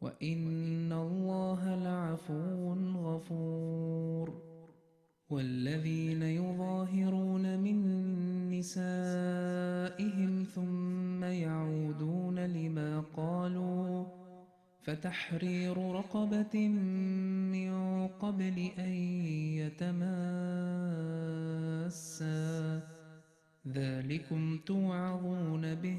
وإن الله لعفو غفور والذين يظاهرون من نسائهم ثم يعودون لما قالوا فتحرير رقبة من قبل أن يتماسا ذلكم توعظون به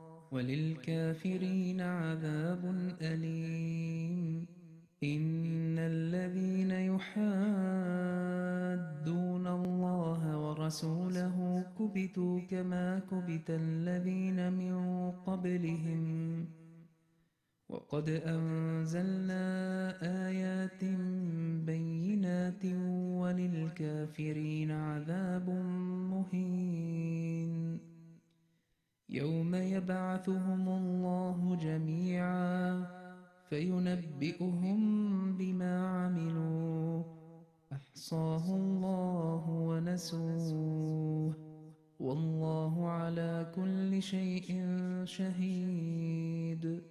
وللكافرين عذاب أليم إن الذين يحادون الله ورسوله كبتوا كما كبت الذين من قبلهم وقد أنزلنا آيات بينات وللكافرين عذاب مهين يوم يبعثهم الله جميعا فينبئهم بما عملوا أحصاه الله ونسوه والله على كل شيء شهيد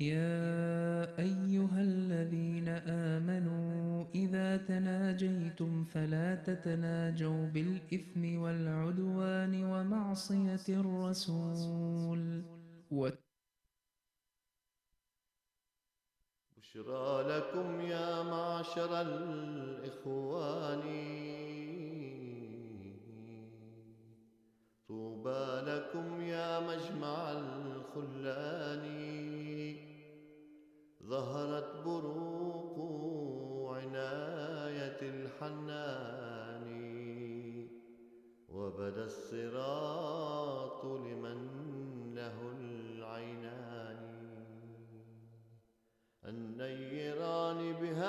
يا أيها الذين آمنوا إذا تناجيتم فلا تتناجوا بالإثم والعدوان ومعصية الرسول بشرى لكم يا معشر الإخوان طوبى لكم يا مجمع الخلاني ظهرت بروق عناية الحنان وبدا الصراط لمن له العينان النيران بهذه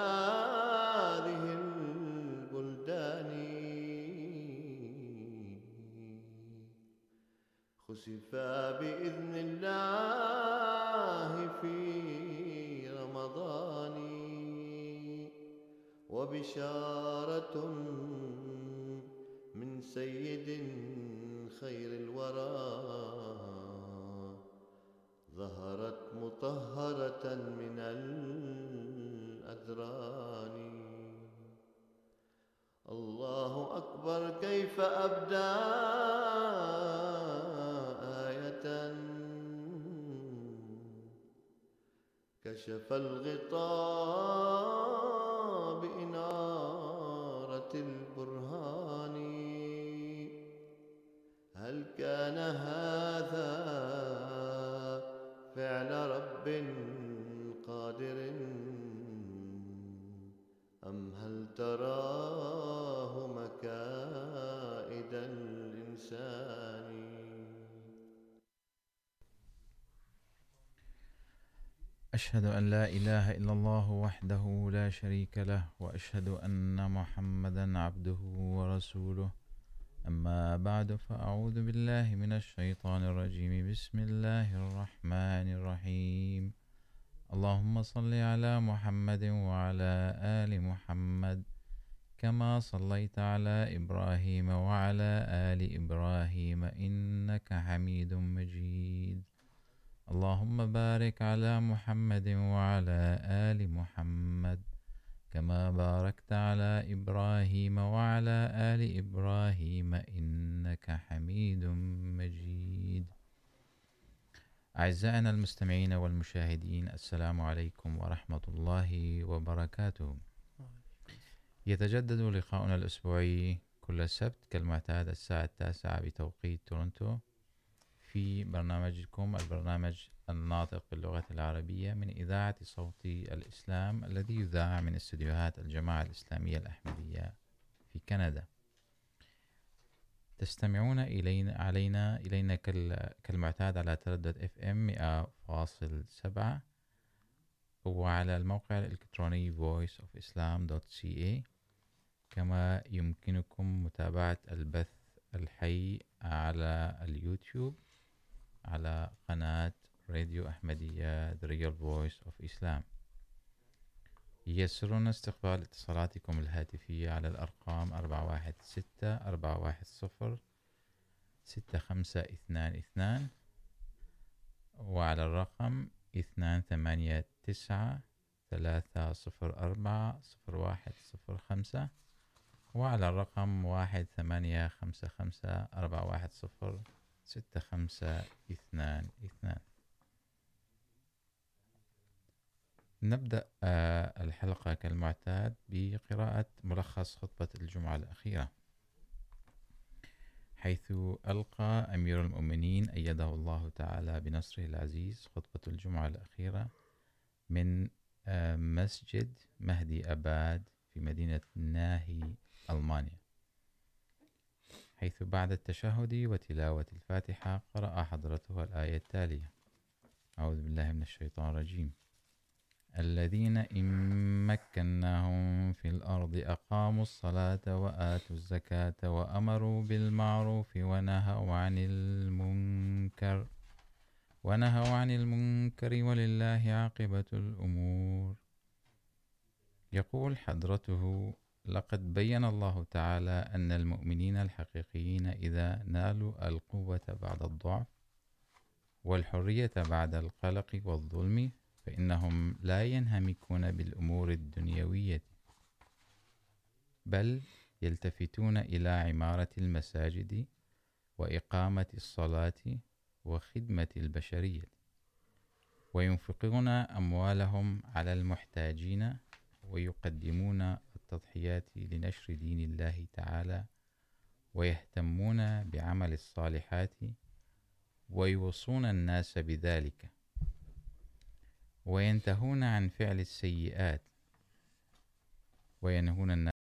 البلدان خسفا بإذن الله في وبشارة من سيد خير الورى ظهرت مطهرة من الأدران الله أكبر كيف أبدى آية كشف الغطاء كان هذا فعل رب قادر أم هل تراه مكائد الإنسان أشهد أن لا إله إلا الله وحده لا شريك له وأشهد أن محمدا عبده ورسوله أما بعد فأعوذ بالله من الشيطان الرجيم بسم الله الرحمن الرحيم اللهم صل على محمد وعلى آل محمد كما صليت على إبراهيم وعلى آل إبراهيم إنك حميد مجيد اللهم بارك على محمد وعلى آل محمد كما باركت على إبراهيم وعلى آل إبراهيم إنك حميد مجيد أعزائنا المستمعين والمشاهدين السلام عليكم ورحمة الله وبركاته يتجدد لقاؤنا الأسبوعي كل سبت كالمعتاد الساعة التاسعة بتوقيت تورنتو في برنامجكم البرنامج الناطق باللغة العربية من إذاعة صوت الإسلام الذي يذاع من استديوهات الجماعة الإسلامية الأحمدية في كندا تستمعون إلينا علينا إلينا كالمعتاد على تردد اف ام 100.7 وعلى الموقع الإلكتروني voiceofislam.ca كما يمكنكم متابعة البث الحي على اليوتيوب على قناة راديو أحمدية The Real Voice of Islam يسرنا استقبال اتصالاتكم الهاتفية على الأرقام 416-410-6522 وعلى الرقم 289-304-0105 وعلى الرقم 1855-410-6522 ستة خمسة اثنان اثنان نبدأ الحلقة كالمعتاد بقراءة ملخص خطبة الجمعة الأخيرة حيث ألقى أمير المؤمنين أيده الله تعالى بنصره العزيز خطبة الجمعة الأخيرة من مسجد مهدي أباد في مدينة ناهي ألمانيا حيث بعد التشهد وتلاوة الفاتحة قرأ حضرتها الآية التالية أعوذ بالله من الشيطان الرجيم الذين إن مكناهم في الأرض أقاموا الصلاة وآتوا الزكاة وأمروا بالمعروف ونهوا عن المنكر ونهوا عن المنكر ولله عاقبة الأمور يقول حضرته لقد بين الله تعالى أن المؤمنين الحقيقيين إذا نالوا القوة بعد الضعف والحرية بعد القلق والظلم فإنهم لا ينهمكون بالأمور الدنيوية بل يلتفتون إلى عمارة المساجد وإقامة الصلاة وخدمة البشرية وينفقون أموالهم على المحتاجين ويقدمون التضحيات لنشر دين الله تعالى ويهتمون بعمل الصالحات ويوصون الناس بذلك وينتهون عن فعل السيئات وينهون الناس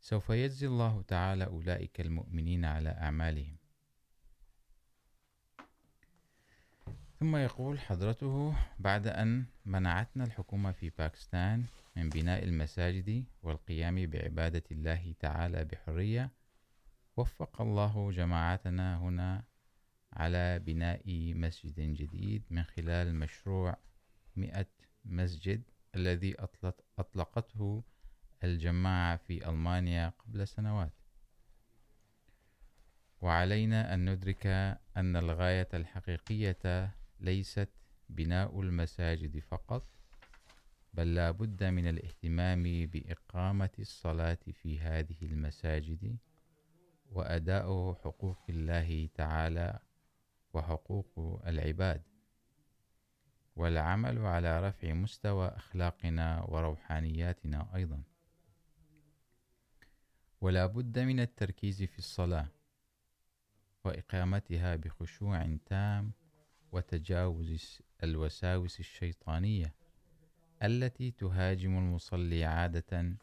سوف يجزي الله تعالى أولئك المؤمنين على أعمالهم ثم يقول حضرته بعد أن منعتنا الحكومة في باكستان من بناء المساجد والقيام بعبادة الله تعالى بحرية وفق الله جماعتنا هنا على بناء مسجد جديد من خلال مشروع مئة مسجد الذي اطلقۃ أطلقته الجماعة في ألمانيا قبل سنوات وعلينا أن ندرك أن الغاية الحقيقية ليست بناء المساجد فقط بل لا بد من الاهتمام بإقامة الصلاة في هذه المساجد وأداء حقوق الله تعالى وحقوق العباد والعمل على رفع مستوى أخلاقنا وروحانياتنا أيضا ولا بد من التركيز في الصلاة وإقامتها بخشوع تام وتجاوز الوساوس الشيطانية التي تهاجم المصلي عادة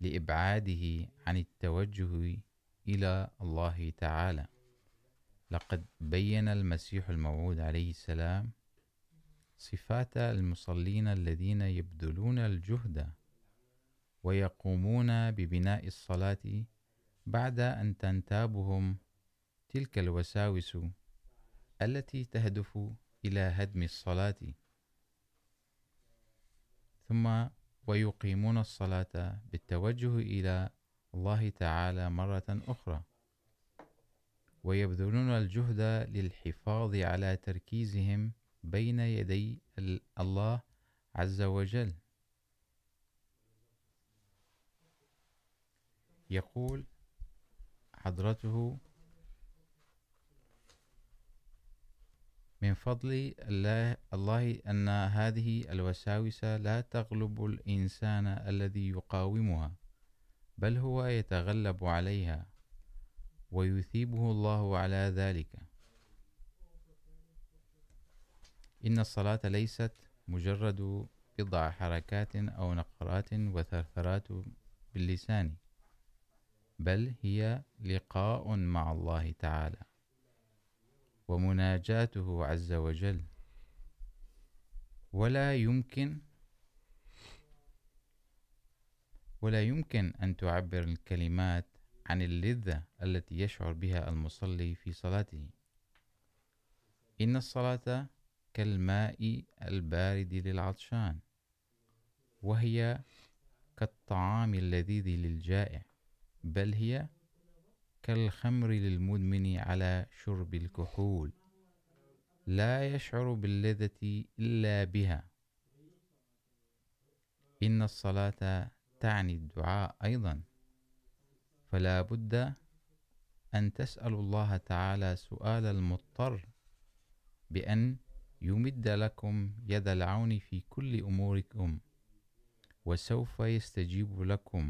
لإبعاده عن التوجه إلى الله تعالى لقد بين المسيح الموعود عليه السلام صفات المصلين الذين يبذلون الجهد ويقومون ببناء الصلاة بعد أن تنتابهم تلك الوساوس التي تهدف إلى هدم الصلاة ثم ويقيمون الصلاة بالتوجه إلى الله تعالى مرة أخرى ويبذلون الجهد للحفاظ على تركيزهم بين يدي الله عز وجل يقول حضرته من فضل الله, الله أن هذه الوساوس لا تغلب الإنسان الذي يقاومها بل هو يتغلب عليها ويثيبه الله على ذلك إن الصلاة ليست مجرد بضع حركات أو نقرات وثرثرات باللسان بل هي لقاء مع الله تعالى ومناجاته عز وجل ولا يمكن ولا يمكن أن تعبر الكلمات عن اللذة التي يشعر بها المصلي في صلاته إن الصلاة كالماء البارد للعطشان وهي كالطعام اللذيذ للجائع بل هي كالخمر للمدمن على شرب الكحول لا يشعر باللذة إلا بها إن الصلاة تعني الدعاء أيضا فلا بد أن تسأل الله تعالى سؤال المضطر بأن يمد لكم يد العون في كل أموركم وسوف يستجيب لكم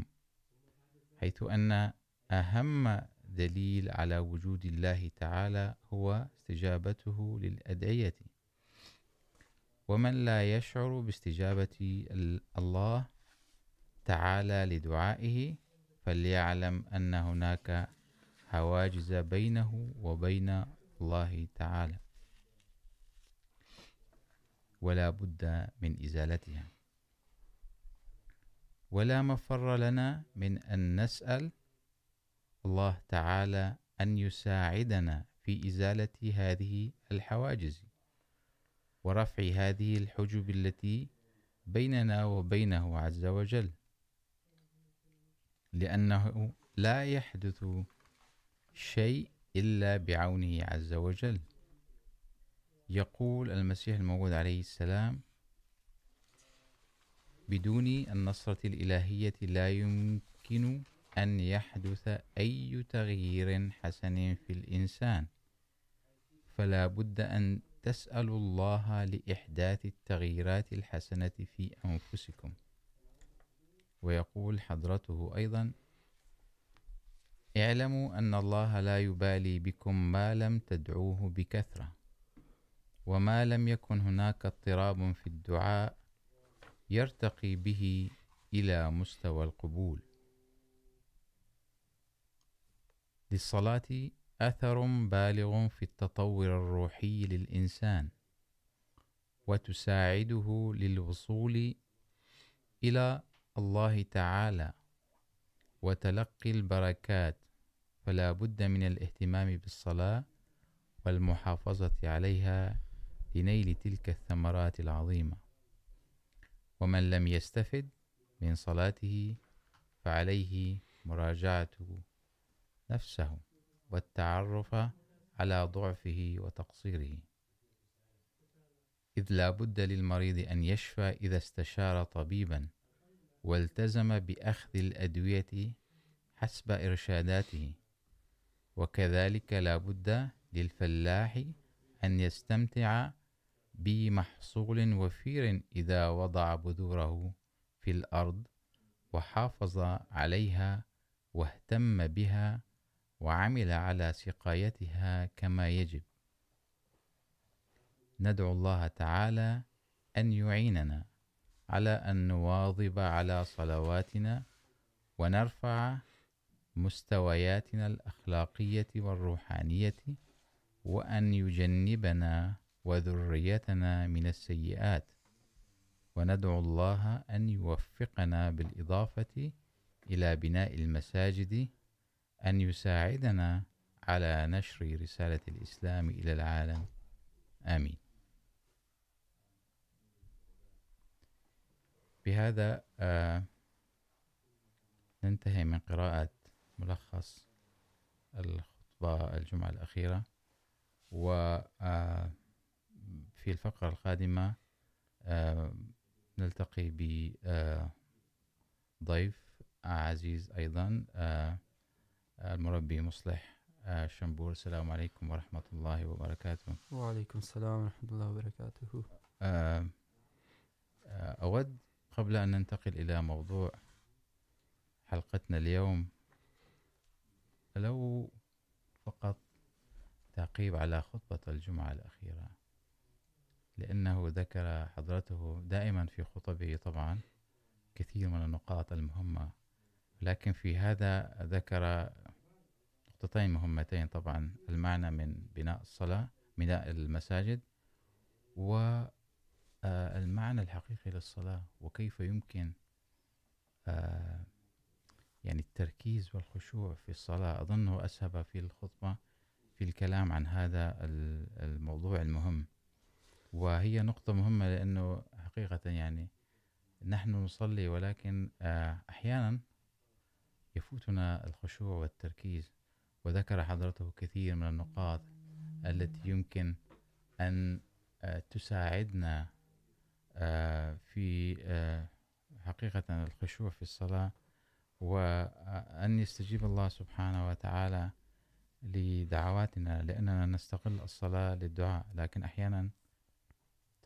حيث أن أهم الدليل على وجود الله تعالى هو استجابته للأدعية ومن لا يشعر باستجابة الله تعالى لدعائه فليعلم أن هناك حواجز بينه وبين الله تعالى ولا بد من إزالتها ولا مفر لنا من أن نسأل الله تعالى أن يساعدنا في إزالة هذه الحواجز ورفع هذه الحجب التي بيننا وبينه عز وجل لأنه لا يحدث شيء إلا بعونه عز وجل يقول المسيح الموعود عليه السلام بدون النصرة الإلهية لا يمكن أن يحدث أي تغيير حسن في الإنسان فلا بد أن تسألوا الله لإحداث التغييرات الحسنة في أنفسكم ويقول حضرته أيضا اعلموا أن الله لا يبالي بكم ما لم تدعوه بكثرة وما لم يكن هناك اضطراب في الدعاء يرتقي به إلى مستوى القبول للصلاة أثر بالغ في التطور الروحي للإنسان وتساعده للوصول إلى الله تعالى وتلقي البركات فلا بد من الاهتمام بالصلاة والمحافظة عليها لنيل تلك الثمرات العظيمة ومن لم يستفد من صلاته فعليه مراجعته نفسه والتعرف على ضعفه وتقصيره إذ لا بد للمريض أن يشفى إذا استشار طبيبا والتزم بأخذ الأدوية حسب إرشاداته وكذلك لا بد للفلاح أن يستمتع بمحصول وفير إذا وضع بذوره في الأرض وحافظ عليها واهتم بها وعمل على سقايتها كما يجب ندعو الله تعالى أن يعيننا على أن نواظب على صلواتنا ونرفع مستوياتنا الأخلاقية والروحانية وأن يجنبنا وذريتنا من السيئات وندعو الله أن يوفقنا بالإضافة إلى بناء المساجد أن يساعدنا على نشر رسالة الإسلام إلى العالم آمين بهذا ننتهي من قراءة ملخص الخطبة الجمعة الأخيرة وفي الفقرة القادمة نلتقي بضيف عزيز أيضا المربي مصلح شنبور السلام عليكم ورحمة الله وبركاته وعليكم السلام ورحمة الله وبركاته أود قبل أن ننتقل إلى موضوع حلقتنا اليوم لو فقط تعقيب على خطبة الجمعة الأخيرة لأنه ذكر حضرته دائما في خطبه طبعا كثير من النقاط المهمة لكن في هذا ذكر نقطتين مهمتين طبعا المعنى من بناء الصلاة بناء المساجد والمعنى الحقيقي للصلاة وكيف يمكن يعني التركيز والخشوع في الصلاة أظنه أسهب في الخطبة في الكلام عن هذا الموضوع المهم وهي نقطة مهمة لأنه حقيقة يعني نحن نصلي ولكن أحيانا يفوتنا الخشوع والتركيز وذكر حضرته كثير من النقاط التي يمكن أن تساعدنا في حقيقة الخشوع في الصلاة وأن يستجيب الله سبحانه وتعالى لدعواتنا لأننا نستقل الصلاة للدعاء لكن أحيانا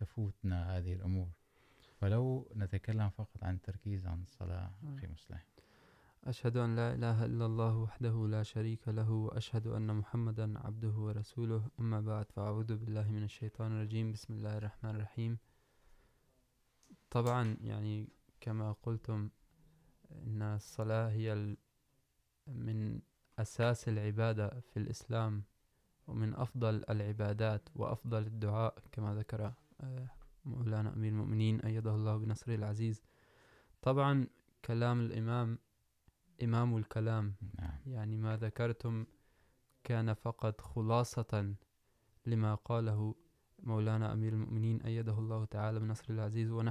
تفوتنا هذه الأمور ولو نتكلم فقط عن التركيز عن الصلاة أخي مصلح اشهد ان لا اله الا الله وحده لا شريك له واشهد ان محمدا عبده ورسوله اما بعد فاعوذ بالله من الشيطان الرجيم بسم الله الرحمن الرحيم طبعا يعني كما قلتم ان الصلاه هي من اساس العباده في الاسلام ومن افضل العبادات وافضل الدعاء كما ذكر مولانا امير المؤمنين ايده الله بنصره العزيز طبعا كلام الامام امام الکلام یعنی ماد کر تم کیا نفقت خلاصطََََََََ لما ق مولانا أمير المؤمنين أيده اللہ تعالى بنصر العزيز ون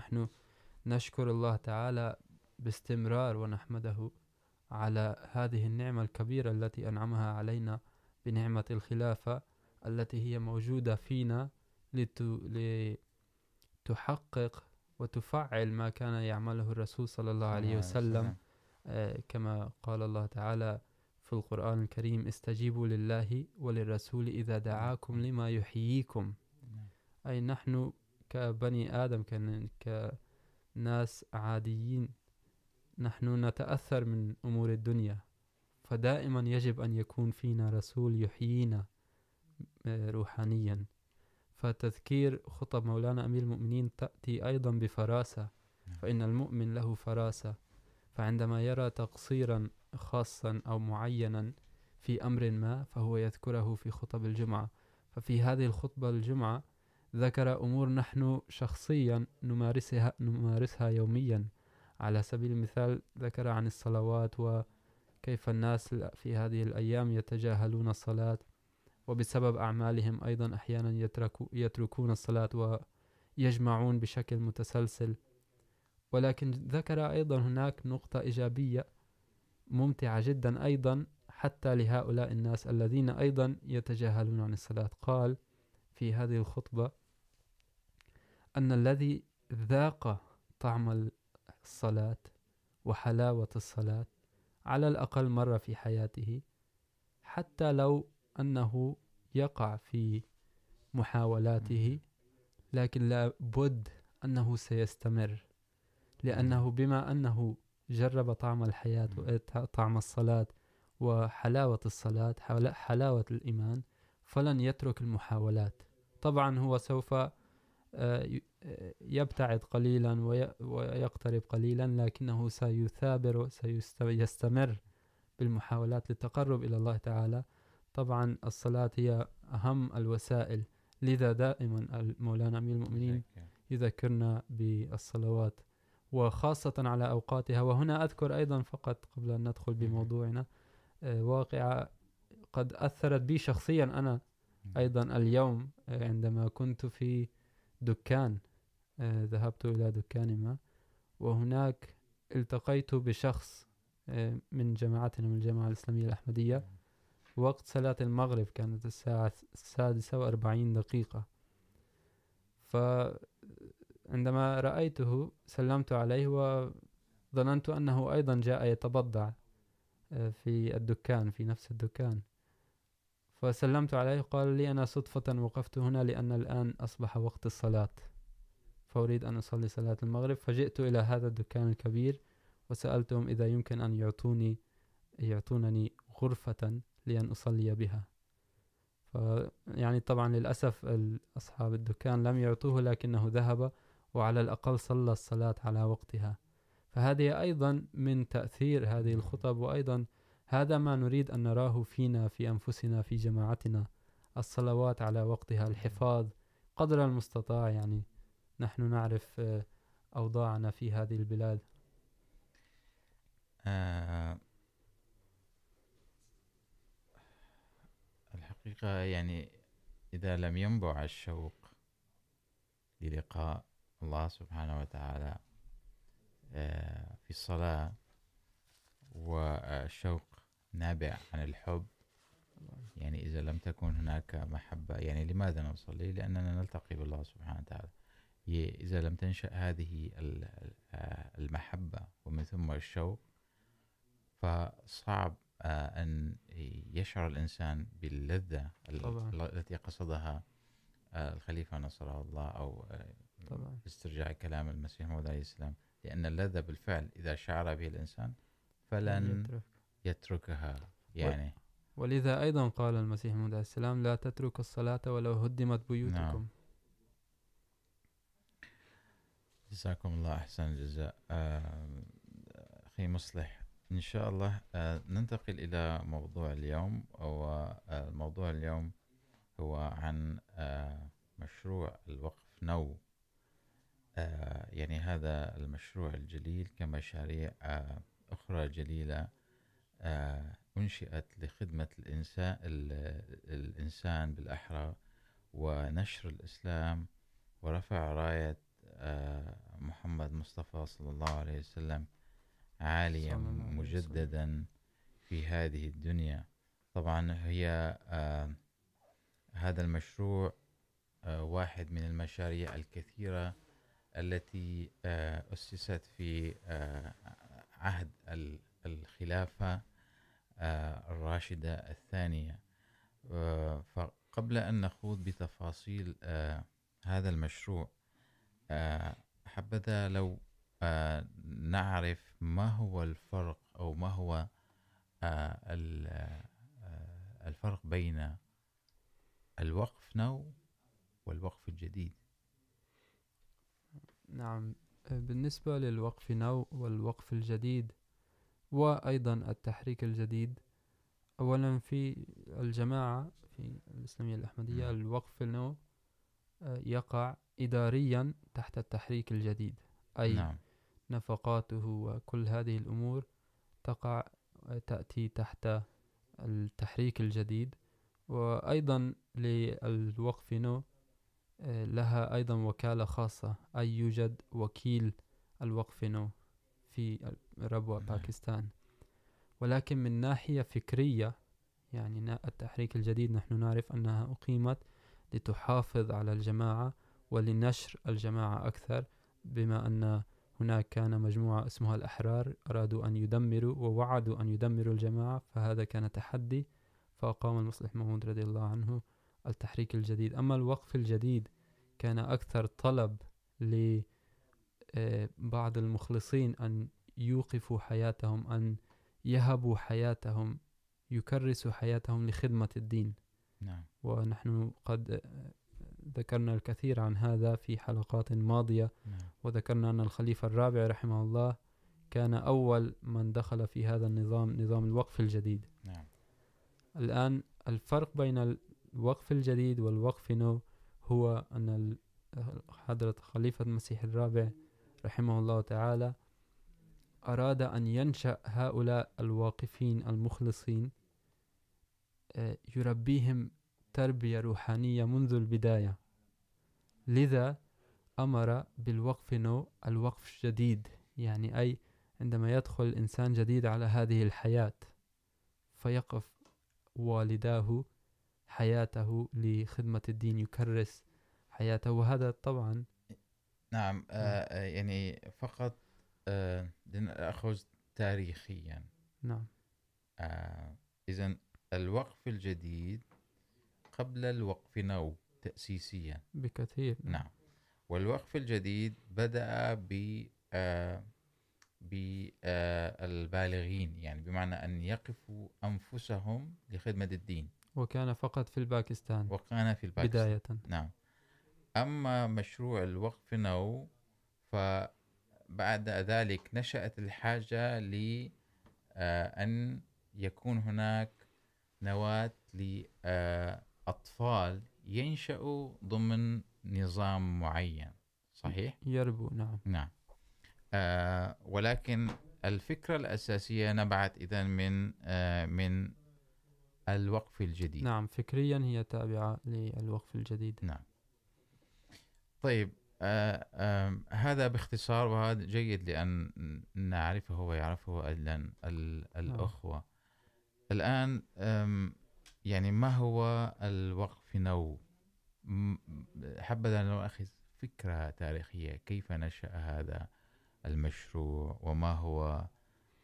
نشك اللہ تعىٰ بستمرار و نحمد اعلى ملكبير اللہ علينہ بنمت الخلاف اللّتى موجودہ فينہ لت تو حق لتحقق وتفعل ما كان يعمله الرسول صلى اللہ علیہ وسلم كما قال الله تعالى في القرآن الكريم استجيبوا لله وللرسول إذا دعاكم لما يحييكم أي نحن كبني آدم كناس عاديين نحن نتأثر من أمور الدنيا فدائما يجب أن يكون فينا رسول يحيينا روحانيا فتذكير خطب مولانا أمير المؤمنين تأتي أيضا بفراسة فإن المؤمن له فراسة فعندما يرى تقصيرا خاصا أو معينا في أمر ما فهو يذكره في خطب الجمعة ففي هذه الخطبة الجمعة ذكر أمور نحن شخصيا نمارسها, نمارسها يوميا على سبيل المثال ذكر عن الصلوات وكيف الناس في هذه الأيام يتجاهلون الصلاة وبسبب أعمالهم أيضا أحيانا عيد يتركون الصلاة ويجمعون بشكل متسلسل ولكن ذكر أيضا هناك نقطة إيجابية ممتعة جدا أيضا حتى لهؤلاء الناس الذين أيضا يتجاهلون عن الصلاة قال في هذه الخطبة أن الذي ذاق طعم الصلاة وحلاوة الصلاة على الأقل مرة في حياته حتى لو أنه يقع في محاولاته لكن لا بد أنه سيستمر لأنه بما أنه جرب طعم الحياة وطعم الصلاة وحلاوة الصلاة حلاوة الإيمان فلن يترك المحاولات طبعا هو سوف يبتعد قليلا ويقترب قليلا لكنه سيثابر سيستمر بالمحاولات للتقرب إلى الله تعالى طبعا الصلاة هي أهم الوسائل لذا دائما مولانا أمير المؤمنين يذكرنا بالصلوات وخاصة على أوقاتها وهنا أذكر أيضا فقط قبل أن ندخل بموضوعنا واقعة قد أثرت بي شخصيا أنا أيضا اليوم عندما كنت في دكان ذهبت إلى دكان ما وهناك التقيت بشخص من جماعتنا من الجماعة الإسلامية الأحمدية وقت صلاة المغرب كانت الساعة السادسة وأربعين دقيقة عندما رأيته سلمت عليه وظننت أنه أيضا جاء يتبضع في الدكان في نفس الدكان فسلمت عليه قال لي أنا صدفة وقفت هنا لأن الآن أصبح وقت الصلاة فأريد أن أصلي صلاة المغرب فجئت إلى هذا الدكان الكبير وسألتهم إذا يمكن أن يعطوني يعطونني غرفة لأن أصلي بها ف يعني طبعا للأسف أصحاب الدكان لم يعطوه لكنه ذهب وعلى الأقل صلى الصلاة على وقتها فهذه أيضا من تأثير هذه الخطب وأيضا هذا ما نريد أن نراه فينا في أنفسنا في جماعتنا الصلوات على وقتها الحفاظ قدر المستطاع يعني نحن نعرف أوضاعنا في هذه البلاد الحقيقة يعني إذا لم ينبع الشوق للقاء الله سبحانه وتعالى في الصلاة والشوق نابع عن الحب يعني إذا لم تكن هناك محبة يعني لماذا نصلي لأننا نلتقي بالله سبحانه وتعالى إذا لم تنشأ هذه المحبة ومن ثم الشوق فصعب أن يشعر الإنسان باللذة التي قصدها الخليفة نصر الله أو طبعا باسترجاع كلام المسيح موعود عليه السلام لان اللذة بالفعل اذا شعر به الانسان فلن يترك. يتركها يعني ولذا ايضا قال المسيح موعود عليه السلام لا تترك الصلاة ولو هدمت بيوتكم جزاكم الله احسن الجزاء اخي مصلح ان شاء الله ننتقل الى موضوع اليوم وموضوع اليوم هو عن مشروع الوقف نو يعني هذا المشروع الجليل كمشاريع أخرى جليلة أنشئت لخدمة الإنسان الإنسان بالأحرى ونشر الإسلام ورفع راية محمد مصطفى صلى الله عليه وسلم عاليا مجددا في هذه الدنيا طبعا هي هذا المشروع واحد من المشاريع الكثيرة التي أسست في عهد الخلافة الراشدة الثانية فقبل أن نخوض بتفاصيل هذا المشروع حبذا لو نعرف ما هو الفرق أو ما هو الفرق بين الوقف نو والوقف الجديد نعم بالنسبة للوقف نو والوقف الجديد وأيضا التحريك الجديد أولا في الجماعة في الإسلامية الأحمدية الوقف نو يقع إداريا تحت التحريك الجديد أي نعم. نفقاته وكل هذه الأمور تقع تأتي تحت التحريك الجديد وأيضا للوقف نو لها أيضا وكالة خاصة أي يوجد وكيل الوقف نو في ربوة باكستان ولكن من ناحية فكرية يعني التحريك الجديد نحن نعرف أنها أقيمت لتحافظ على الجماعة ولنشر الجماعة أكثر بما أن هناك كان مجموعة اسمها الأحرار أرادوا أن يدمروا ووعدوا أن يدمروا الجماعة فهذا كان تحدي فأقام المصلح محمود رضي الله عنه التحريك الجديد أما الوقف الجديد كان أكثر طلب لبعض المخلصين أن يوقفوا حياتهم أن يهبوا حياتهم يكرسوا حياتهم لخدمة الدين نعم. ونحن قد ذكرنا الكثير عن هذا في حلقات ماضية نعم. وذكرنا أن الخليفة الرابع رحمه الله كان أول من دخل في هذا النظام نظام الوقف الجديد نعم. الآن الفرق بين الوقف الجديد والوقف نو هو أن حضرة خليفة المسيح الرابع رحمه الله تعالى أراد أن ينشأ هؤلاء الواقفين المخلصين يربيهم تربية روحانية منذ البداية لذا أمر بالوقف نو الوقف الجديد يعني أي عندما يدخل إنسان جديد على هذه الحياة فيقف والداه حياته لخدمة الدين يكرس حياته وهذا طبعا نعم آه يعني فقط آه لنأخذ تاريخيا نعم آه إذا الوقف الجديد قبل الوقف نو تأسيسيا بكثير نعم والوقف الجديد بدأ ب بالبالغين يعني بمعنى أن يقفوا أنفسهم لخدمة الدين وكان فقط في الباكستان وكان في الباكستان بداية نعم أما مشروع الوقف نو فبعد ذلك نشأت الحاجة لأن يكون هناك نواة لأطفال ينشأوا ضمن نظام معين صحيح؟ يربو نعم نعم آه ولكن الفكرة الأساسية نبعت إذا من آه من الوقف الجديد نعم فكريا هي تابعة للوقف الجديد نعم طيب آه آه هذا باختصار وهذا جيد لأن نعرفه ويعرفه أدلان الأخوة آه. الآن يعني ما هو الوقف نو حبذا لو أخذ فكرة تاريخية كيف نشأ هذا المشروع وما هو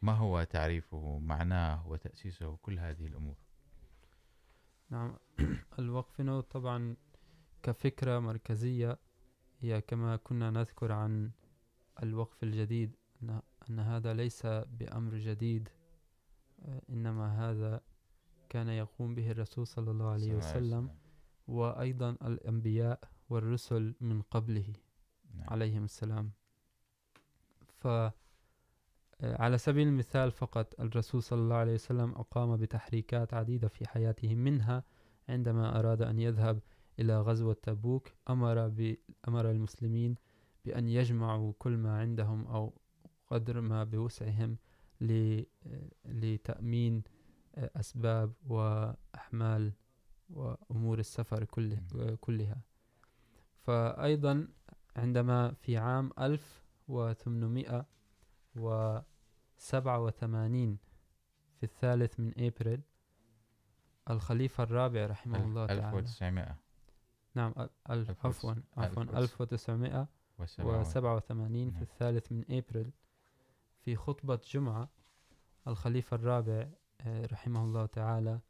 ما هو تعريفه معناه وتأسيسه كل هذه الأمور نعم الوقف نوت طبعا كفكرة مركزية هي كما كنا نذكر عن الوقف الجديد أن, أن هذا ليس بأمر جديد إنما هذا كان يقوم به الرسول صلى الله عليه وسلم وأيضا الأنبياء والرسل من قبله عليهم السلام فالوقف سبيل المثال فقط الرسول صلی اللہ علیہ وسلم أقام بتحريكات عديدة في حياته منہا عندما اراد ان يذهب إلى غزوة تبوک امر أمر المسلمین بأن يجمعوا كل ما عندهم او قدر ما بوسعهم اسباب و وأحمال و امور كله كلها فأيضا عندما في عام 1800 الف و 87 في الثالث من ابريل الخليفه الرابع رحمه الله تعالى 1900 نعم عفوا عفوا 1987 في الثالث من ابريل في خطبه جمعه الخليفه الرابع رحمه الله تعالى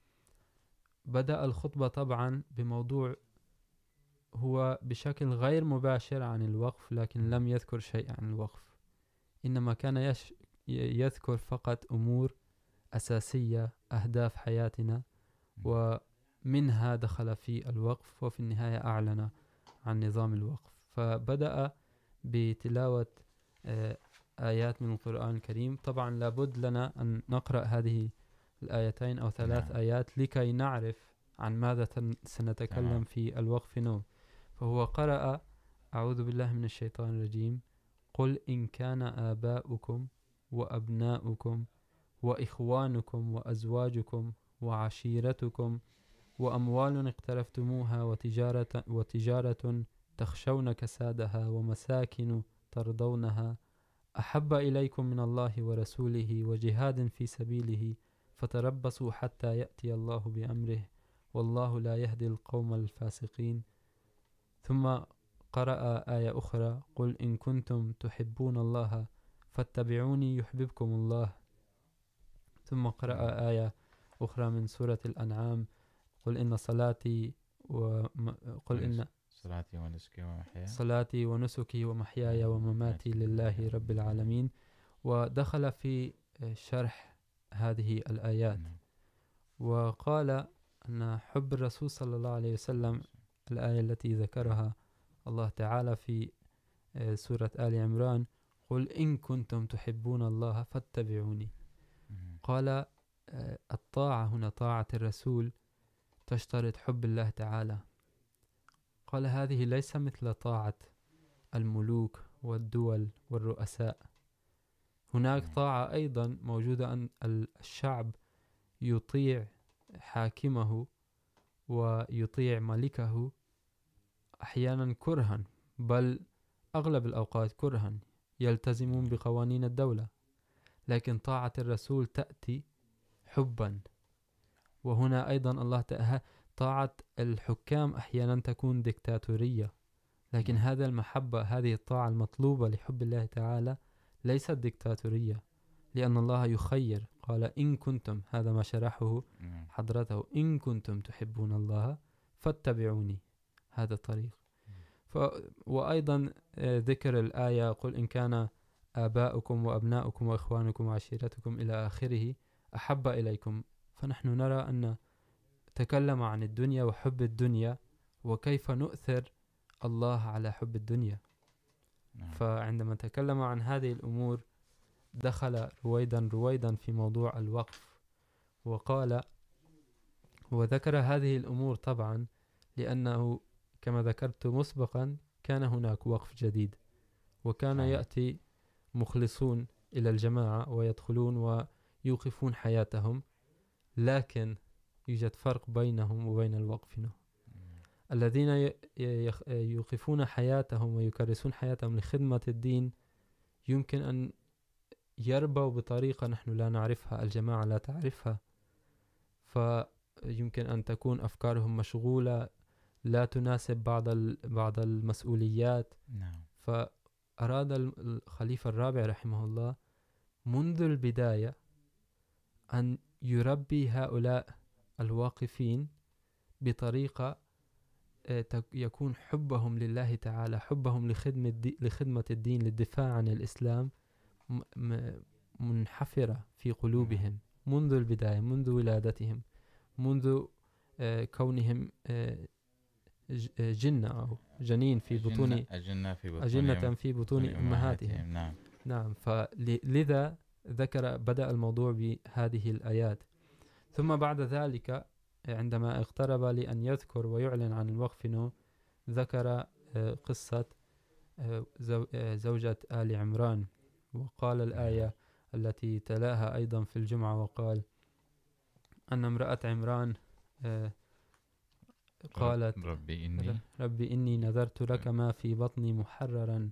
بدا الخطبه طبعا بموضوع هو بشكل غير مباشر عن الوقف لكن لم يذكر شيء عن الوقف إنما كان يش يذكر فقط أمور أساسية أهداف حياتنا ومنها دخل في الوقف وفي النهاية أعلن عن نظام الوقف فبدأ بتلاوة آيات من القرآن الكريم طبعا لابد لنا أن نقرأ هذه الآيتين أو ثلاث نعم. آيات لكي نعرف عن ماذا سنتكلم نعم. في الوقف نوم فهو قرأ أعوذ بالله من الشيطان الرجيم قل ان كان آباؤكم وأبناؤكم وإخوانكم وأزواجكم وعشيرتكم وأموال اقترفتموها وتجارة, وتجارة تخشون كسادها ومساكن ترضونها أحب إليكم من الله ورسوله وجهاد في سبيله فتربصوا حتى احب الله بأمره والله لا يهدي القوم الفاسقين ثم قرأ آية أخرى قل إن كنتم تحبون الله فاتبعوني يحببكم الله ثم قرأ آية أخرى من سورة الأنعام قل إن صلاتي وم... قل إن صلاتي ونسكي ومحياي صلاتي ونسكي ومحياي ومماتي لله رب العالمين ودخل في شرح هذه الآيات وقال أن حب الرسول صلى الله عليه وسلم الآية التي ذكرها اللہ تعالی فی صورت عال عمران قل ان كنتم تحبون الله فاتبعوني قال الطاعة هنا طاعة الرسول تشترط حب الله تعالى قال هذه ليس مثل طاعة الملوك والدول والرؤساء هناك طاعة أيضا موجودة أن الشعب يطيع حاكمه ويطيع ملكه أحيانا كرها بل أغلب الأوقات كرها يلتزمون بقوانين الدولة لكن طاعة الرسول تأتي حبا وهنا أيضا الله تأهى طاعة الحكام أحيانا تكون دكتاتورية لكن هذا المحبة هذه الطاعة المطلوبة لحب الله تعالى ليست دكتاتورية لأن الله يخير قال إن كنتم هذا ما شرحه حضرته إن كنتم تحبون الله فاتبعوني هذا الطريق ف وأيضا ذكر الآية قل إن كان آباؤكم وأبناؤكم وإخوانكم وعشيرتكم إلى آخره أحب إليكم فنحن نرى أن تكلم عن الدنيا وحب الدنيا وكيف نؤثر الله على حب الدنيا فعندما تكلم عن هذه الأمور دخل رويدا رويدا في موضوع الوقف وقال وذكر هذه الأمور طبعا لأنه كما ذكرت مسبقا كان هناك وقف جديد وكان يأتي مخلصون إلى الجماعة ويدخلون ويوقفون حياتهم لكن يوجد فرق بينهم وبين ہوں الذين يوقفون الوقف ويكرسون حياتهم لخدمة الدين يمكن أن يربوا بطريقة نحن لا نعرفها الجماعة لا تعرفها فيمكن أن تكون أفكارهم مشغولة نعم فأراد الخليفة المسولیات فراد الخلیف منذ رحمہ اللہ يربي هؤلاء الواقفين بطريقة يكون یقون لله تعالى تعلیٰ لخدمة لخدمة الدين للدفاع عن الاسلام منحفرة فی قلو منذ البداية منذ ولادتهم منذ كونهم جنة أو جنين في بطون أجنة في بطون أجنة في بطون أمهاتهم نعم نعم فلذا ذكر بدأ الموضوع بهذه الآيات ثم بعد ذلك عندما اقترب لأن يذكر ويعلن عن الوقف ذكر قصة زوجة آل عمران وقال الآية التي تلاها أيضا في الجمعة وقال أن امرأة عمران قالت ربي إني ربي إني نذرت لك ما في بطني محررا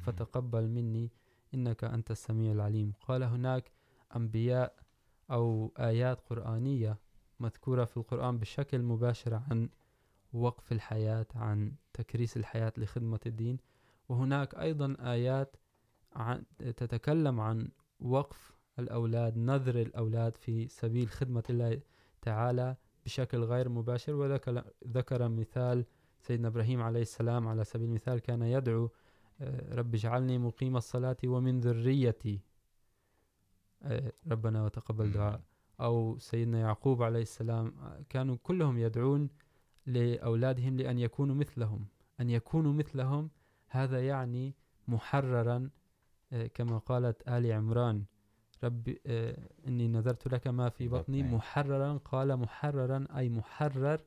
فتقبل مني إنك أنت السميع العليم قال هناك أنبياء أو آيات قرآنية مذكورة في القرآن بشكل مباشر عن وقف الحياة عن تكريس الحياة لخدمة الدين وهناك أيضا آيات عن تتكلم عن وقف الأولاد نذر الأولاد في سبيل خدمة الله تعالى بشكل غير مباشر وذكر ذكر مثال سيدنا ابراهيم عليه السلام على سبيل المثال كان يدعو رب اجعلني مقيم الصلاة ومن ذريتي ربنا وتقبل دعاء أو سيدنا يعقوب عليه السلام كانوا كلهم يدعون لأولادهم لأن يكونوا مثلهم أن يكونوا مثلهم هذا يعني محررا كما قالت آل عمران رب اني نذرت لك ما في بطني محررا قال محررا اي محرر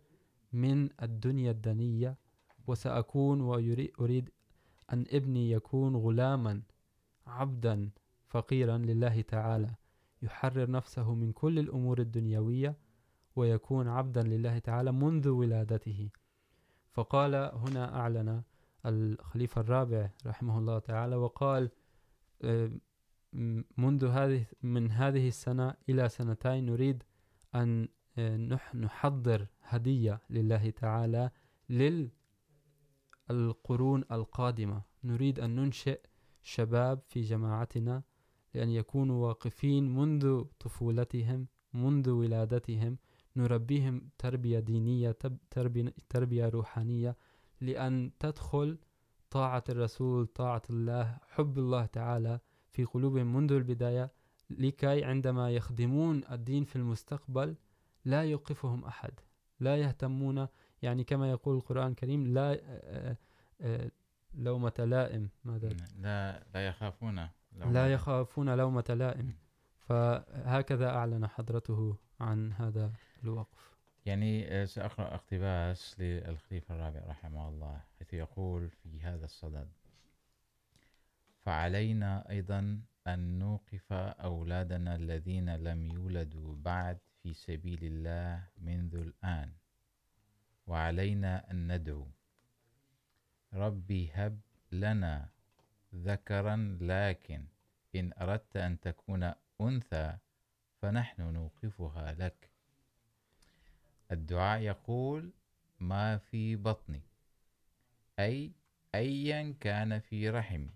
من الدنيا الدنيه وساكون واريد ان ابني يكون غلاما عبدا فقيرا لله تعالى يحرر نفسه من كل الامور الدنيويه ويكون عبدا لله تعالى منذ ولادته فقال هنا اعلن الخليفه الرابع رحمه الله تعالى وقال منذ هذه من هذه السنة إلى سنتين نريد أن نحضر هدية لله تعالى للقرون القادمة نريد أن ننشئ شباب في جماعتنا لأن يكونوا واقفين منذ طفولتهم منذ ولادتهم نربيهم تربية دينية تربية روحانية لأن تدخل طاعة الرسول طاعة الله حب الله تعالى في قلوب منذ البداية لكي عندما يخدمون الدين في المستقبل لا يوقفهم أحد لا يهتمون يعني كما يقول القرآن الكريم لا لومة لائم ماذا لا لا يخافون لا يخافون لومة لائم فهكذا أعلن حضرته عن هذا الوقف يعني سأقرأ اقتباس للخليفة الرابع رحمه الله حيث يقول في هذا الصدد فعلينا أيضا أن نوقف أولادنا الذين لم يولدوا بعد في سبيل الله منذ الآن وعلينا أن ندعو ربي هب لنا ذكرا لكن إن أردت أن تكون أنثى فنحن نوقفها لك الدعاء يقول ما في بطني أي أيا كان في رحمي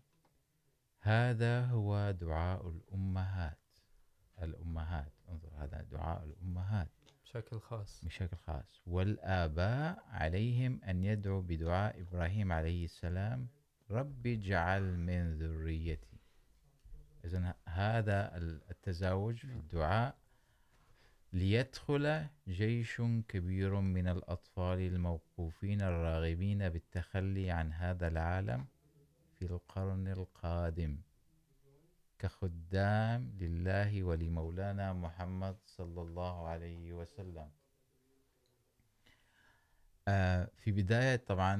هذا هو دعاء الأمهات الأمهات انظر هذا دعاء الأمهات بشكل خاص بشكل خاص والآباء عليهم أن يدعوا بدعاء إبراهيم عليه السلام رب اجعل من ذريتي إذا هذا التزاوج في الدعاء ليدخل جيش كبير من الأطفال الموقوفين الراغبين بالتخلي عن هذا العالم في القرن القادم كخدام لله ولمولانا محمد صلى الله عليه وسلم في بداية طبعا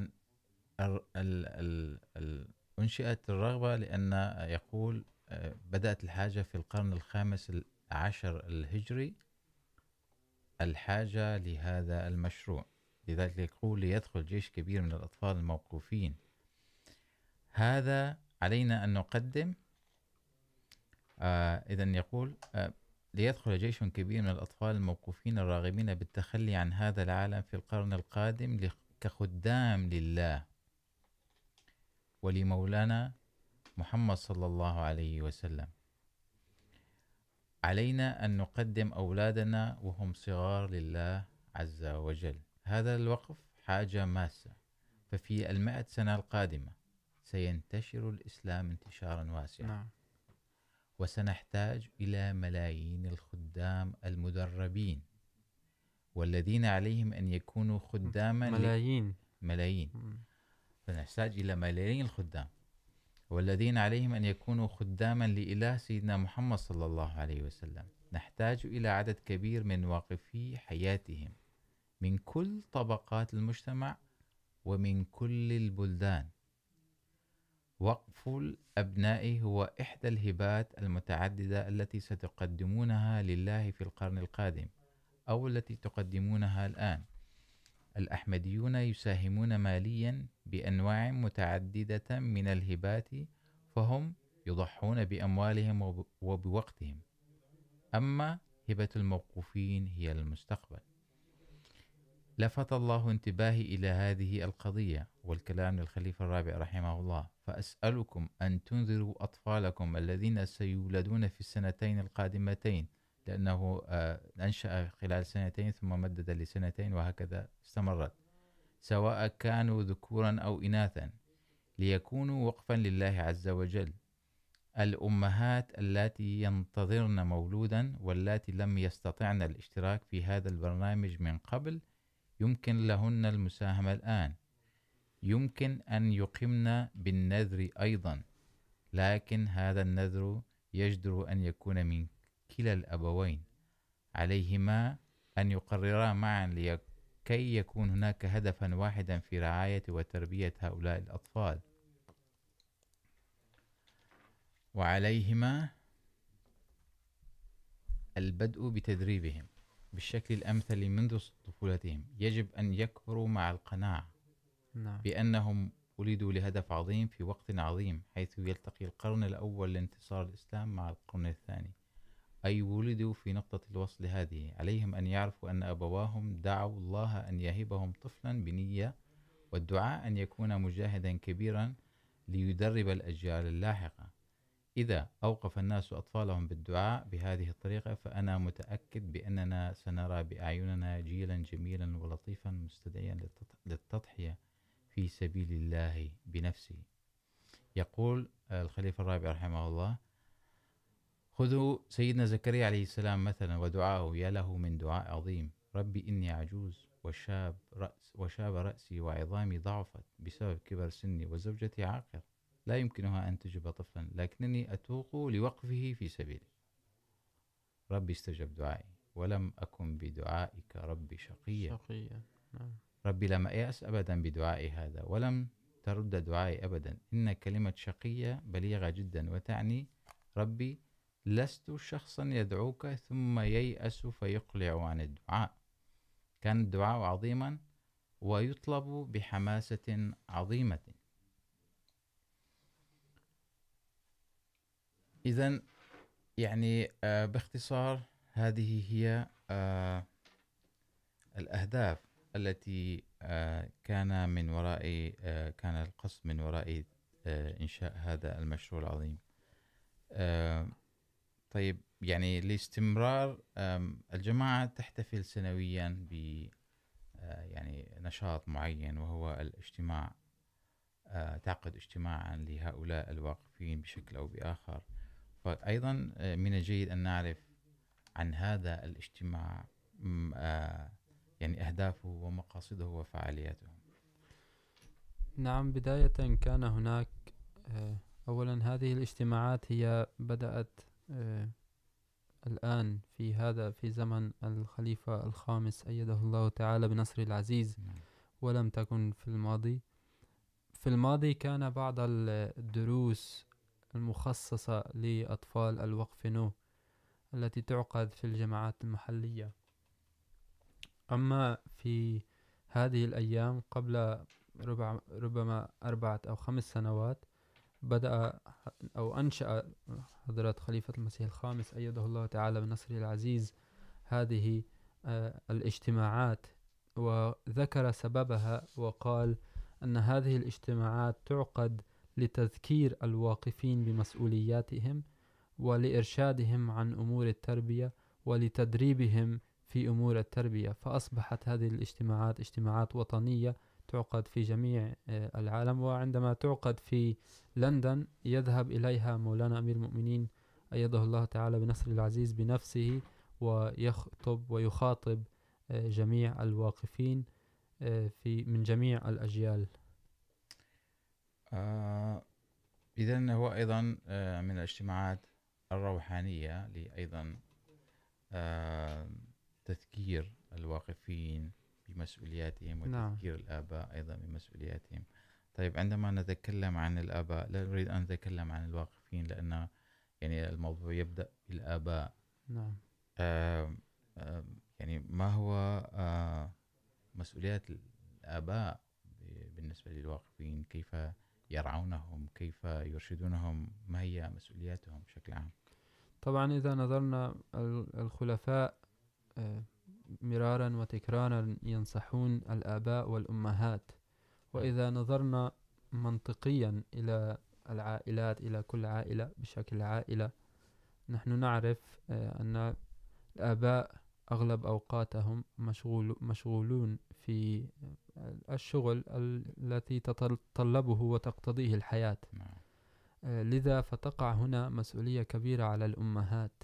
أنشئت الرغبة لأن يقول بدأت الحاجة في القرن الخامس عشر الهجري الحاجة لهذا المشروع لذلك يقول ليدخل جيش كبير من الأطفال الموقوفين هذا علينا أن نقدم آه إذا يقول آه ليدخل جيش كبير من الأطفال الموقوفين الراغبين بالتخلي عن هذا العالم في القرن القادم كخدام لله ولمولانا محمد صلى الله عليه وسلم علينا أن نقدم أولادنا وهم صغار لله عز وجل هذا الوقف حاجة ماسة ففي المائة سنة القادمة سينتشر الإسلام انتشارا واسعا نعم. وسنحتاج إلى ملايين الخدام المدربين والذين عليهم أن يكونوا خداما ملايين ل... ملايين فنحتاج إلى ملايين الخدام والذين عليهم أن يكونوا خداما لإله سيدنا محمد صلى الله عليه وسلم نحتاج إلى عدد كبير من واقفي حياتهم من كل طبقات المجتمع ومن كل البلدان وقف الأبناء هو إحدى الهبات المتعددة التي ستقدمونها لله في القرن القادم أو التي تقدمونها الآن الأحمديون يساهمون ماليا بأنواع متعددة من الهبات فهم يضحون بأموالهم وبوقتهم أما هبة الموقوفين هي المستقبل لفت الله انتباهي إلى هذه القضية والكلام للخليفة الرابع رحمه الله فأسألكم أن تنذروا أطفالكم الذين سيولدون في السنتين القادمتين لأنه أنشأ خلال سنتين ثم مدد لسنتين وهكذا استمرت سواء كانوا ذكورا أو إناثا ليكونوا وقفا لله عز وجل الأمهات التي ينتظرن مولودا واللاتي لم يستطعن الاشتراك في هذا البرنامج من قبل يمكن لهن المساهمة الآن يمكن أن يقمن بالنذر أيضا لكن هذا النذر يجدر أن يكون من كلا الأبوين عليهما أن يقررا معا لكي يكون هناك هدفا واحدا في رعاية وتربية هؤلاء الأطفال وعليهما البدء بتدريبهم بالشكل الأمثل منذ طفولتهم يجب أن يكبروا مع القناعة نعم. بأنهم ولدوا لهدف عظيم في وقت عظيم حيث يلتقي القرن الأول لانتصار الإسلام مع القرن الثاني أي ولدوا في نقطة الوصل هذه عليهم أن يعرفوا أن أبواهم دعوا الله أن يهبهم طفلا بنية والدعاء أن يكون مجاهدا كبيرا ليدرب الأجيال اللاحقة إذا أوقف الناس أطفالهم بالدعاء بهذه الطريقة فأنا متأكد بأننا سنرى بأعيننا جيلا جميلا ولطيفا مستدعيا للتضحية في سبيل الله بنفسه يقول الخليفة الرابع رحمه الله خذوا سيدنا زكريا عليه السلام مثلا ودعاه يا له من دعاء عظيم ربي إني عجوز وشاب رأس وشاب رأسي وعظامي ضعفت بسبب كبر سني وزوجتي عاقر لا يمكنها أن تجب طفلا لكنني أتوق لوقفه في سبيلي ربي استجب دعائي ولم أكن بدعائك ربي شقيا شقيا ربي لم أيأس أبدا بدعائي هذا ولم ترد دعائي أبدا إن كلمة شقية بليغة جدا وتعني ربي لست شخصا يدعوك ثم ييأس فيقلع عن الدعاء كان الدعاء عظيما ويطلب بحماسة عظيمة اذا يعني باختصار هذه هي الاهداف التي كان من وراء كان القصد من وراء انشاء هذا المشروع العظيم طيب يعني لاستمرار الجماعة تحتفل سنويا ب يعني نشاط معين وهو الاجتماع تعقد اجتماعا لهؤلاء الواقفين بشكل او باخر فأيضا من الجيد أن نعرف عن هذا الاجتماع يعني أهدافه ومقاصده وفعالياته نعم بداية كان هناك أولا هذه الاجتماعات هي بدأت الآن في هذا في زمن الخليفة الخامس أيده الله تعالى بنصر العزيز ولم تكن في الماضي في الماضي كان بعض الدروس المخصصة لأطفال الوقف نو التي تعقد في الجماعات المحلية أما في هذه الأيام قبل ربع ربما أربعة أو خمس سنوات بدأ أو أنشأ حضرة خليفة المسيح الخامس أيده الله تعالى بنصره العزيز هذه الاجتماعات وذكر سببها وقال أن هذه الاجتماعات تعقد لتذكير الواقفين الواقفین بھی اہم ارشاد عن امور تربیہ ولی تدریب اہم فی فأصبحت تربیہ الاجتماعات بحت وطنية تعقد في جميع العالم فی تعقد في لندن يذهب فی لندن مولانا امیر المؤمنين اید اللہ تعالیٰ بنصر العزیز بنفسه و ويخاطب و الواقفين في من فی الأجيال الاجیال إذا هو أيضا من الاجتماعات الروحانية لأيضا تذكير الواقفين بمسؤولياتهم وتذكير نعم. الآباء أيضا بمسؤولياتهم طيب عندما نتكلم عن الآباء لا نريد أن نتكلم عن الواقفين لأن يعني الموضوع يبدأ بالآباء نعم آه آه يعني ما هو آه مسؤوليات الآباء بالنسبة للواقفين كيف يرعونهم كيف يرشدونهم ما هي مسؤولياتهم بشكل عام طبعا إذا نظرنا الخلفاء مرارا وتكرارا ينصحون الآباء والأمهات وإذا نظرنا منطقيا إلى العائلات إلى كل عائلة بشكل عائلة نحن نعرف أن الآباء اغلب اوقاتهم مشغول مشغولون في الشغل التي تتطلبه وتقتضيه الحياة لذا فتقع هنا مسؤولية كبيرة على الأمهات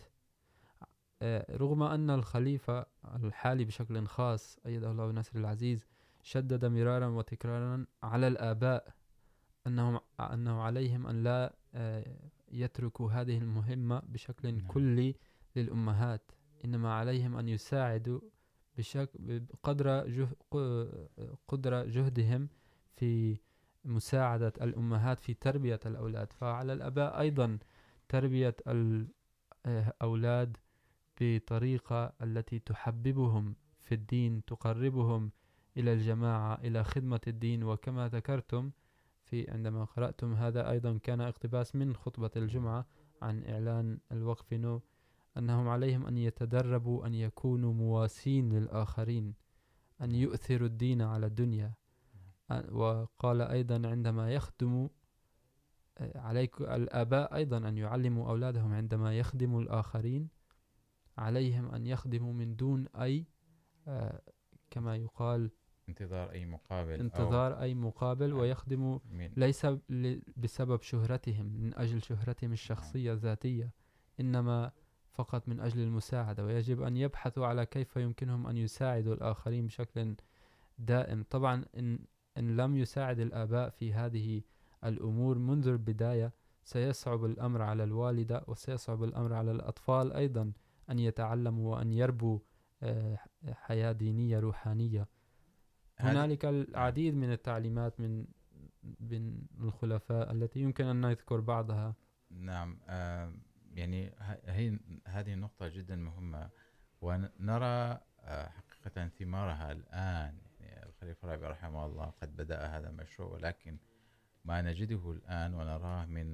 رغم أن الخليفة الحالي بشكل خاص أيده الله نصر العزيز شدد مرارا وتكرارا على الآباء أنهم أنه عليهم أن لا يتركوا هذه المهمة بشكل كلي للأمهات انما عليهم ان يساعدوا بشك بقدر جه قدر جهدهم في مساعدة الأمهات في تربية الأولاد فعلى الأباء أيضا تربية الأولاد بطريقة التي تحببهم في الدين تقربهم إلى الجماعة إلى خدمة الدين وكما ذكرتم في عندما قرأتم هذا أيضا كان اقتباس من خطبة الجمعة عن إعلان الوقف نو أنهم عليهم أن يتدربوا أن يكونوا مواسين للآخرين أن يؤثروا الدين على الدنيا وقال أيضا عندما يخدموا عليك الأباء أيضا أن يعلموا أولادهم عندما يخدموا الآخرين عليهم أن يخدموا من دون أي كما يقال انتظار أي مقابل انتظار أي مقابل ويخدموا ليس بسبب شهرتهم من أجل شهرتهم الشخصية الذاتية إنما فقط من أجل المساعدة ويجب أن يبحثوا على كيف يمكنهم أن يساعدوا الآخرين بشكل دائم طبعا إن, إن لم يساعد الآباء في هذه الأمور منذ البداية سيصعب الأمر على الوالدة وسيصعب الأمر على الأطفال أيضا أن يتعلموا وأن يربوا حياة دينية روحانية هنالك العديد من التعليمات من من الخلفاء التي يمكن أن نذكر بعضها نعم يعني هي هذه النقطة جدا مهمة ونرى حقيقة ثمارها الآن يعني الخليفة الرابع رحمه الله قد بدأ هذا المشروع ولكن ما نجده الآن ونراه من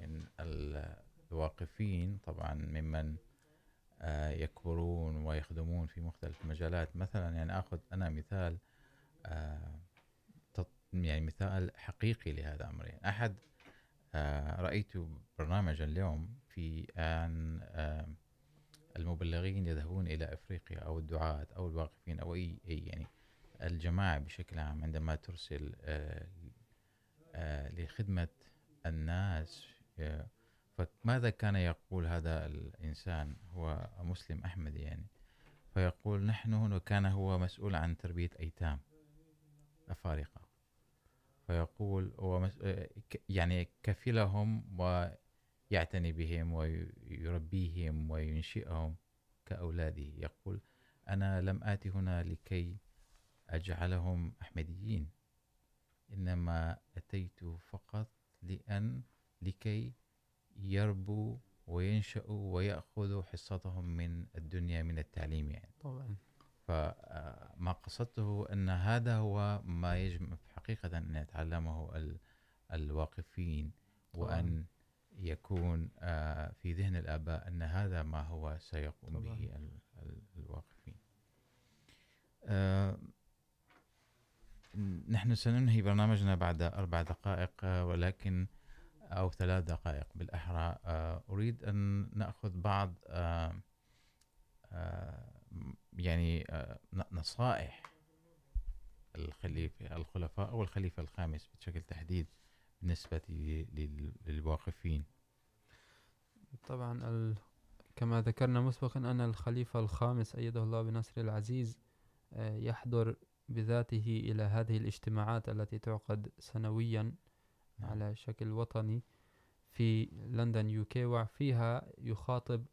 من الواقفين طبعا ممن يكبرون ويخدمون في مختلف المجالات مثلا يعني آخذ أنا مثال يعني مثال حقيقي لهذا الأمر يعني أحد رأيت برنامجا اليوم في أن المبلغين يذهبون إلى أفريقيا أو الدعاة أو الواقفين أو أي, أي يعني الجماعة بشكل عام عندما ترسل لخدمة الناس فماذا كان يقول هذا الإنسان هو مسلم أحمد يعني فيقول نحن هنا كان هو مسؤول عن تربية أيتام أفارقة فيقول ومس... يعني كفلهم ويعتني بهم ويربيهم وينشئهم كأولاده يقول أنا لم آتي هنا لكي أجعلهم أحمديين إنما أتيت فقط لأن لكي يربوا وينشأوا ويأخذوا حصتهم من الدنيا من التعليم يعني طبعا فما قصدته أن هذا هو ما يجب حقيقة أن يتعلمه الواقفين وأن يكون في ذهن الآباء أن هذا ما هو سيقوم طبعا. به الواقفين نحن سننهي برنامجنا بعد أربع دقائق ولكن أو ثلاث دقائق بالأحرى أريد أن نأخذ بعض يعني نصائح الخليفة الخلفاء أو الخليفة الخامس بشكل تحديد بالنسبة للواقفين طبعا ال... كما ذكرنا مسبقا أن الخليفة الخامس أيده الله بنصر العزيز يحضر بذاته إلى هذه الاجتماعات التي تعقد سنويا على شكل وطني في لندن يوكي وفيها يخاطب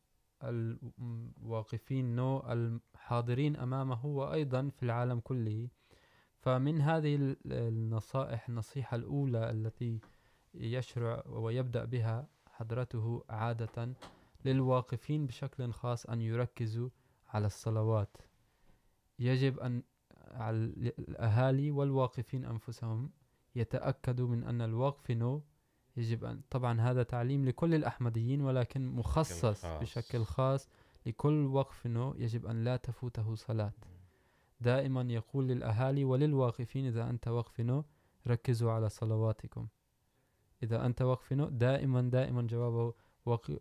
الواقفين نو الحاضرين أمامه وأيضا في العالم كله فمن هذه النصائح النصيحة الأولى التي يشرع ويبدأ بها حضرته عادة للواقفين بشكل خاص أن يركزوا على الصلوات يجب أن الأهالي والواقفين أنفسهم يتأكدوا من أن الواقف نو يجب أن طبعا هذا تعليم لكل الأحمديين ولكن مخصص خاص. بشكل خاص لكل وقف نو يجب أن لا تفوته صلاة دائما يقول للأهالي وللواقفين إذا أنت وقف نو ركزوا على صلواتكم إذا أنت وقف نو دائما دائما جوابه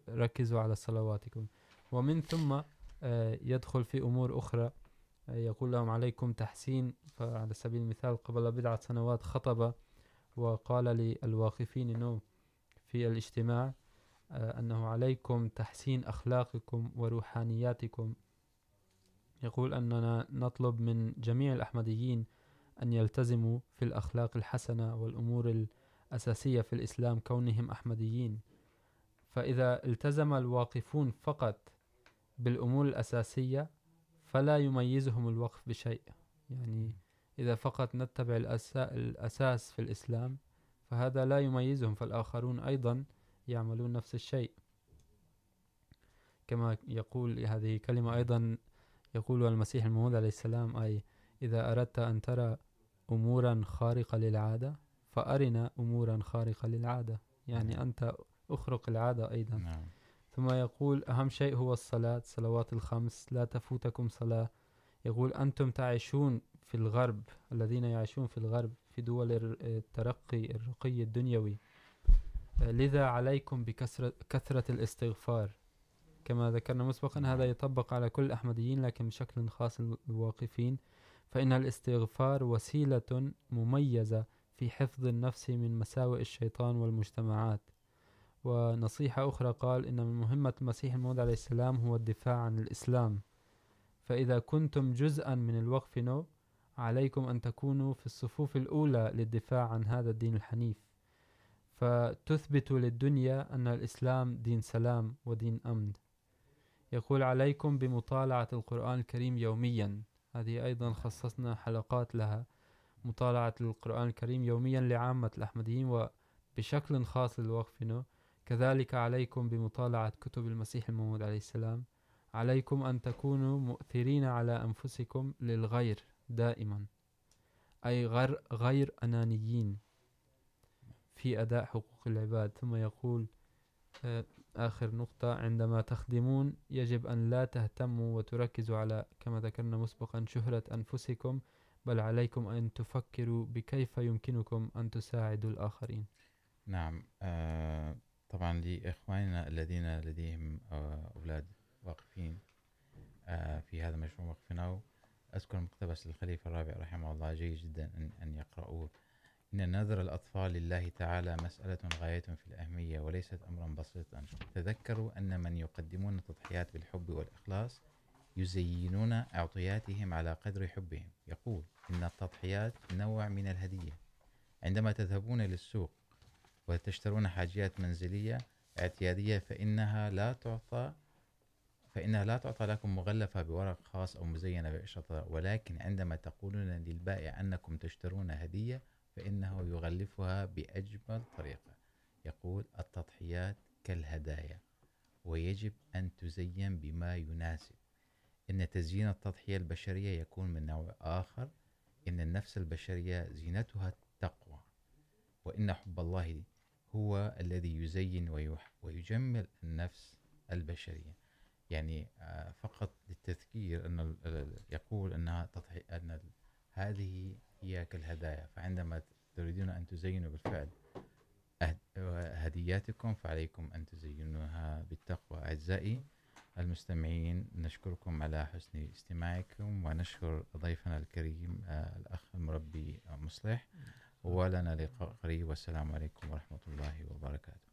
ركزوا على صلواتكم ومن ثم يدخل في أمور أخرى يقول لهم عليكم تحسين فعلى سبيل المثال قبل بضعة سنوات خطب وقال للواقفين نو في الاجتماع أنه عليكم تحسين أخلاقكم وروحانياتكم يقول أننا نطلب من جميع الأحمديين أن يلتزموا في الأخلاق الحسنة والأمور الأساسية في الإسلام كونهم أحمديين فإذا التزم الواقفون فقط بالأمور الأساسية فلا يميزهم الوقف بشيء يعني إذا فقط نتبع الأساس في الإسلام فهذا لا يميزهم فالآخرون أيضا يعملون نفس الشيء كما يقول هذه كلمة أيضا يقول المسيح الموعود عليه السلام أي إذا أردت أن ترى أمورا خارقة للعادة فأرنا أمورا خارقة للعادة يعني أنت أخرق العادة أيضا نعم. ثم يقول أهم شيء هو الصلاة صلوات الخمس لا تفوتكم صلاة يقول أنتم تعيشون في الغرب الذين يعيشون في الغرب في دول الترقي الرقي الدنيوي لذا عليكم بكثرة كثرة الاستغفار كما ذكرنا مسبقا هذا يطبق على كل الأحمديين لكن بشكل خاص الواقفين فإن الاستغفار وسيلة مميزة في حفظ النفس من مساوئ الشيطان والمجتمعات ونصيحة أخرى قال إن من مهمة المسيح الموضع عليه السلام هو الدفاع عن الإسلام فإذا كنتم جزءا من الوقف نوب عليكم أن تكونوا في الصفوف الأولى للدفاع عن هذا الدين الحنيف فتثبت للدنيا أن الإسلام دين سلام ودين أمن يقول عليكم بمطالعة القرآن الكريم يوميا هذه أيضا خصصنا حلقات لها مطالعة القرآن الكريم يوميا لعامة الأحمديين وبشكل خاص لوقفنا كذلك عليكم بمطالعة كتب المسيح الموعود عليه السلام عليكم أن تكونوا مؤثرين على أنفسكم للغير دائما أي غر غير أنانيين في أداء حقوق العباد ثم يقول آخر نقطة عندما تخدمون يجب أن لا تهتموا وتركزوا على كما ذكرنا مسبقا شهرة أنفسكم بل عليكم أن تفكروا بكيف يمكنكم أن تساعدوا الآخرين نعم آه طبعا لإخواننا الذين لديهم آه أولاد واقفين آه في هذا المشروع واقفين أذكر مقتبس للخليفة الرابع رحمه الله جيد جدا أن يقرأوه إن نذر الأطفال لله تعالى مسألة غاية في الأهمية وليست أمرا بسيطا تذكروا أن من يقدمون التضحيات بالحب والإخلاص يزينون أعطياتهم على قدر حبهم يقول إن التضحيات نوع من الهدية عندما تذهبون للسوق وتشترون حاجيات منزلية اعتيادية فإنها لا تعطى فإنها لا تعطى لكم مغلفة بورق خاص أو مزينة بإشرطة ولكن عندما تقولون للبائع أنكم تشترون هدية فإنه يغلفها بأجمل طريقة يقول التضحيات كالهدايا ويجب أن تزين بما يناسب إن تزيين التضحية البشرية يكون من نوع آخر إن النفس البشرية زينتها التقوى وإن حب الله هو الذي يزين ويجمل النفس البشريه يعني فقط للتذكير أن يقول أنها تضحي أن هذه هي كالهدايا فعندما تريدون أن تزينوا بالفعل هدياتكم فعليكم أن تزينوها بالتقوى أعزائي المستمعين نشكركم على حسن استماعكم ونشكر ضيفنا الكريم الأخ المربي مصلح ولنا لقاء قريب والسلام عليكم ورحمة الله وبركاته